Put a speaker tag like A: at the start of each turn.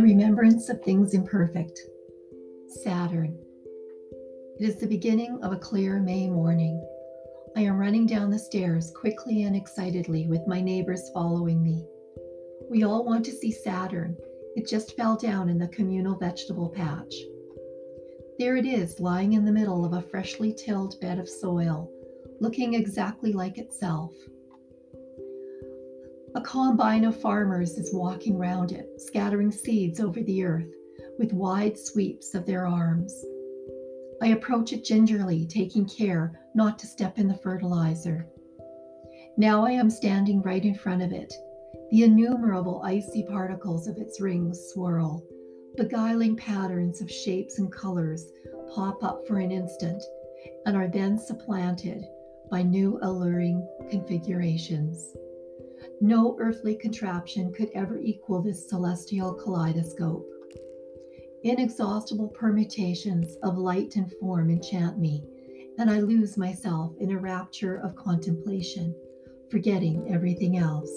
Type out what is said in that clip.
A: remembrance of things imperfect. Saturn. It is the beginning of a clear May morning. I am running down the stairs quickly and excitedly with my neighbors following me. We all want to see Saturn. It just fell down in the communal vegetable patch. There it is, lying in the middle of a freshly tilled bed of soil, looking exactly like itself. A combine of farmers is walking round it, scattering seeds over the earth with wide sweeps of their arms. I approach it gingerly, taking care not to step in the fertilizer. Now I am standing right in front of it. The innumerable icy particles of its rings swirl. Beguiling patterns of shapes and colors pop up for an instant and are then supplanted by new alluring configurations. No earthly contraption could ever equal this celestial kaleidoscope. Inexhaustible permutations of light and form enchant me, and I lose myself in a rapture of contemplation, forgetting everything else.